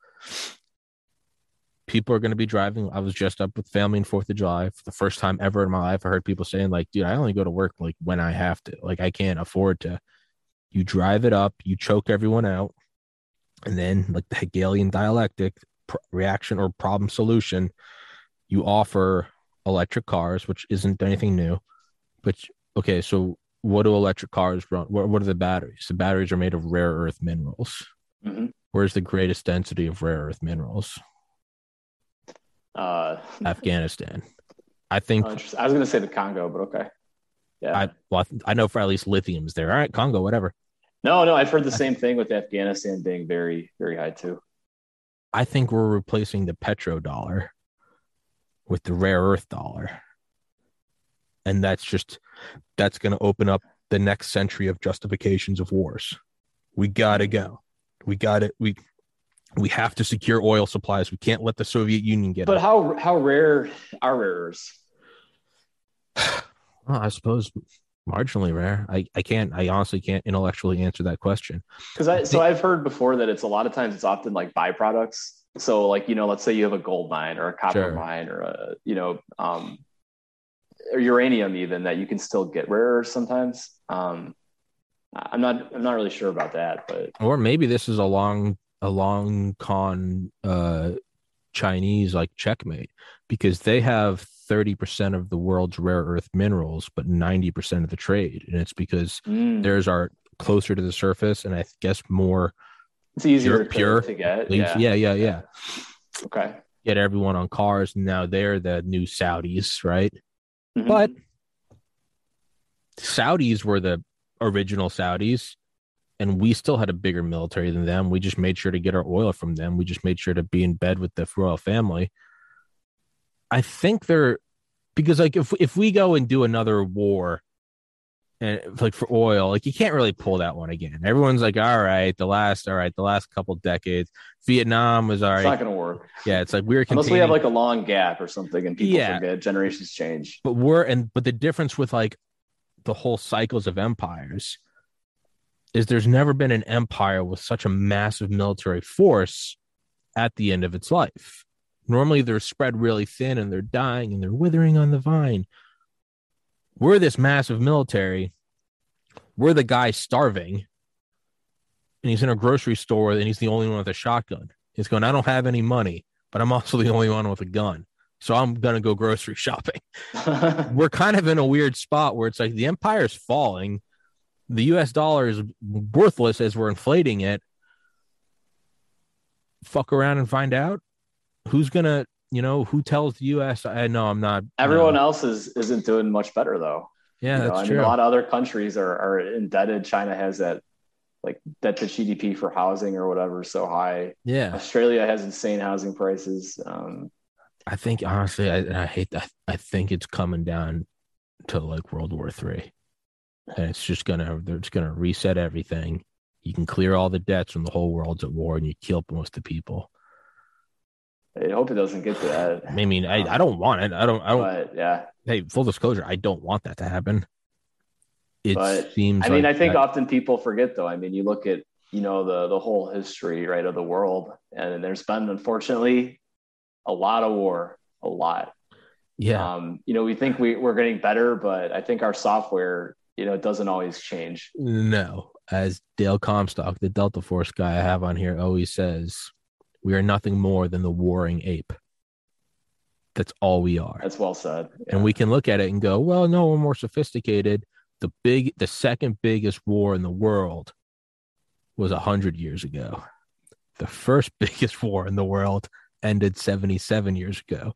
People are going to be driving. I was just up with family in Fourth of July for the first time ever in my life. I heard people saying, like, dude, I only go to work like when I have to. Like, I can't afford to you drive it up, you choke everyone out, and then like the Hegelian dialectic pr- reaction or problem solution, you offer electric cars, which isn't anything new. But okay, so what do electric cars run? What, what are the batteries? The batteries are made of rare earth minerals. Mm-hmm. Where's the greatest density of rare earth minerals? Uh, Afghanistan. I think I was going to say the Congo, but okay. Yeah. I well, I know for at least lithium's there. All right, Congo, whatever. No, no, I've heard the same thing with Afghanistan being very, very high too. I think we're replacing the petrodollar with the rare earth dollar. And that's just that's going to open up the next century of justifications of wars. We got to go. We got it. We we have to secure oil supplies. We can't let the Soviet Union get. But how how rare are rare earths? Well, I suppose marginally rare. I, I can't, I honestly can't intellectually answer that question. Cause I, so I've heard before that it's a lot of times it's often like byproducts. So like, you know, let's say you have a gold mine or a copper sure. mine or a, you know, um, or uranium even that you can still get rare sometimes. Um, I'm not, I'm not really sure about that, but, or maybe this is a long, a long con, uh, Chinese like checkmate because they have 30% of the world's rare earth minerals, but 90% of the trade. And it's because mm. theirs are closer to the surface and I guess more it's easier pure, to, to get. Yeah. yeah, yeah, yeah. Okay. Get everyone on cars. And now they're the new Saudis, right? Mm-hmm. But Saudis were the original Saudis and we still had a bigger military than them. We just made sure to get our oil from them. We just made sure to be in bed with the royal family. I think they're because like if if we go and do another war and like for oil, like you can't really pull that one again. Everyone's like, all right, the last, all right, the last couple decades, Vietnam was all right. It's not going to work. Yeah, it's like we're unless we have like a long gap or something, and people yeah. forget generations change. But we're and but the difference with like the whole cycles of empires is there's never been an empire with such a massive military force at the end of its life. Normally they're spread really thin and they're dying and they're withering on the vine. We're this massive military. We're the guy starving. And he's in a grocery store and he's the only one with a shotgun. He's going, I don't have any money, but I'm also the only one with a gun. So I'm going to go grocery shopping. We're kind of in a weird spot where it's like the empire's falling. The US dollar is worthless as we're inflating it. Fuck around and find out who's gonna you know who tells the us i know i'm not everyone else is isn't doing much better though. Yeah you know, I mean, a lot of other countries are, are indebted. China has that like debt to gdp for housing or whatever so high. Yeah. Australia has insane housing prices. Um, i think honestly i, I hate that i think it's coming down to like world war three. And it's just gonna they're just gonna reset everything. You can clear all the debts when the whole world's at war and you kill most of the people I hope it doesn't get to that. I mean, I, I don't want it. I don't. I don't. But, yeah. Hey, full disclosure, I don't want that to happen. It but, seems. I mean, I think that, often people forget, though. I mean, you look at you know the the whole history right of the world, and there's been unfortunately a lot of war, a lot. Yeah. Um, you know, we think we, we're getting better, but I think our software, you know, it doesn't always change. No. As Dale Comstock, the Delta Force guy I have on here, always says, we are nothing more than the warring ape. That's all we are. That's well said. And we can look at it and go, well, no, we're more sophisticated. The big, the second biggest war in the world was a hundred years ago. The first biggest war in the world ended 77 years ago.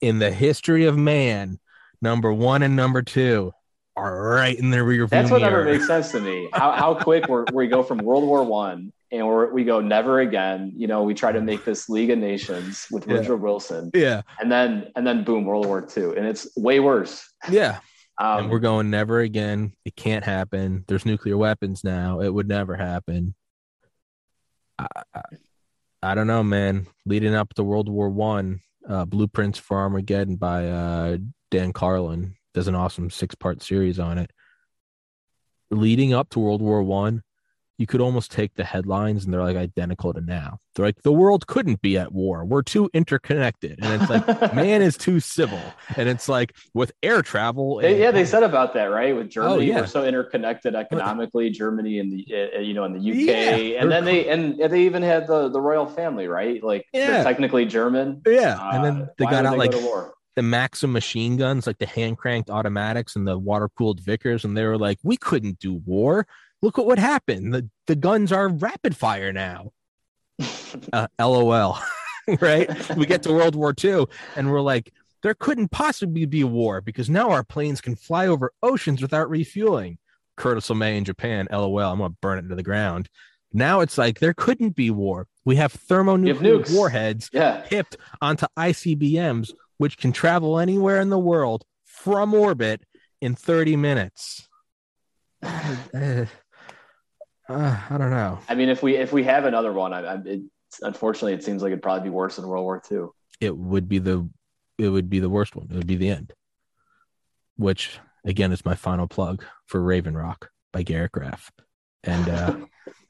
In the history of man, number one and number two are right in the rear view That's what mirror. never makes sense to me. How, how quick we're, we go from World War One and we're, we go never again. You know, we try to make this League of Nations with Yeah. Woodrow Wilson, yeah, and then and then boom, World War Two, and it's way worse. yeah. Um, and we're going never again. It can't happen. There's nuclear weapons now. It would never happen. I, I, I don't know, man. Leading up to World War One, uh, Blueprints for Armageddon by uh, Dan Carlin does an awesome six part series on it. Leading up to World War One, you could almost take the headlines and they're like identical to now. They're like the world couldn't be at war. We're too interconnected, and it's like man is too civil, and it's like with air travel. And- yeah, they said about that, right? With Germany, Oh, yeah. we're so interconnected economically. Germany and the uh, you know in the UK, Yeah, and then they and they even had the the royal family, right? Like Yeah. technically German. Yeah, and Uh, then they got out like. The Maxim machine guns, like the hand cranked automatics and the water cooled Vickers, and they were like, "We couldn't do war. Look at what happened. The the guns are rapid fire now." Uh, LOL. right? we get to World War II, and we're like, "There couldn't possibly be a war because now our planes can fly over oceans without refueling." Curtis LeMay in Japan. LOL. I'm gonna burn it to the ground. Now it's like there couldn't be war. We have thermonuclear nukes. warheads yeah, hipped onto ICBMs, which can travel anywhere in the world from orbit in 30 minutes. Uh, uh, I don't know. I mean, if we if we have another one, I, I it, unfortunately it seems like it'd probably be worse than World War II. It would be the it would be the worst one. It would be the end. Which again is my final plug for Raven Rock by Garrett Graff. And uh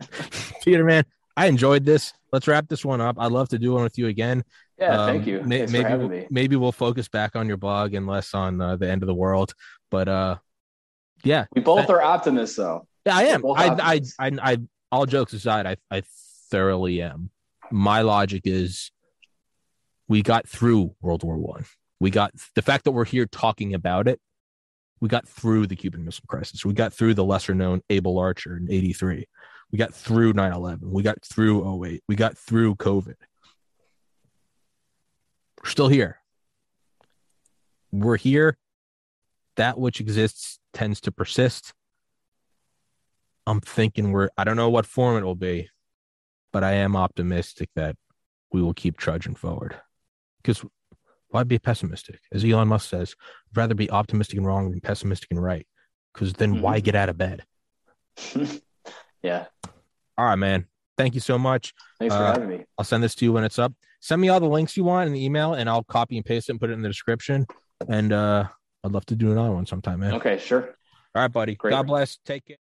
Peter man, I enjoyed this. Let's wrap this one up. I'd love to do one with you again. Yeah, Um, thank you. may- maybe we'll- maybe we'll focus back on your blog and less on uh, the end of the world. But uh, yeah, We both are optimists, though. yeah, I am. I, I. I, I, all jokes aside, I, I thoroughly am. My logic is, we got through World War One. We got the fact that we're here talking about it. We got through the Cuban Missile Crisis. We got through the lesser known Able Archer in '83. We got through 9/11. We got through 08. We got through COVID. We're still here. We're here. That which exists tends to persist. I'm thinking we're, I don't know what form it will be, but I am optimistic that we will keep trudging forward. Because why be pessimistic? As Elon Musk says, I'd rather be optimistic and wrong than pessimistic and right. Because then why get out of bed? yeah. All right, man. Thank you so much. Thanks for Uh, having me. I'll send this to you when it's up. Send me all the links you want in the email, and I'll copy and paste it and put it in the description. And uh, I'd love to do another one sometime, man. Okay, sure. All right, buddy. Great. God bless. Take care.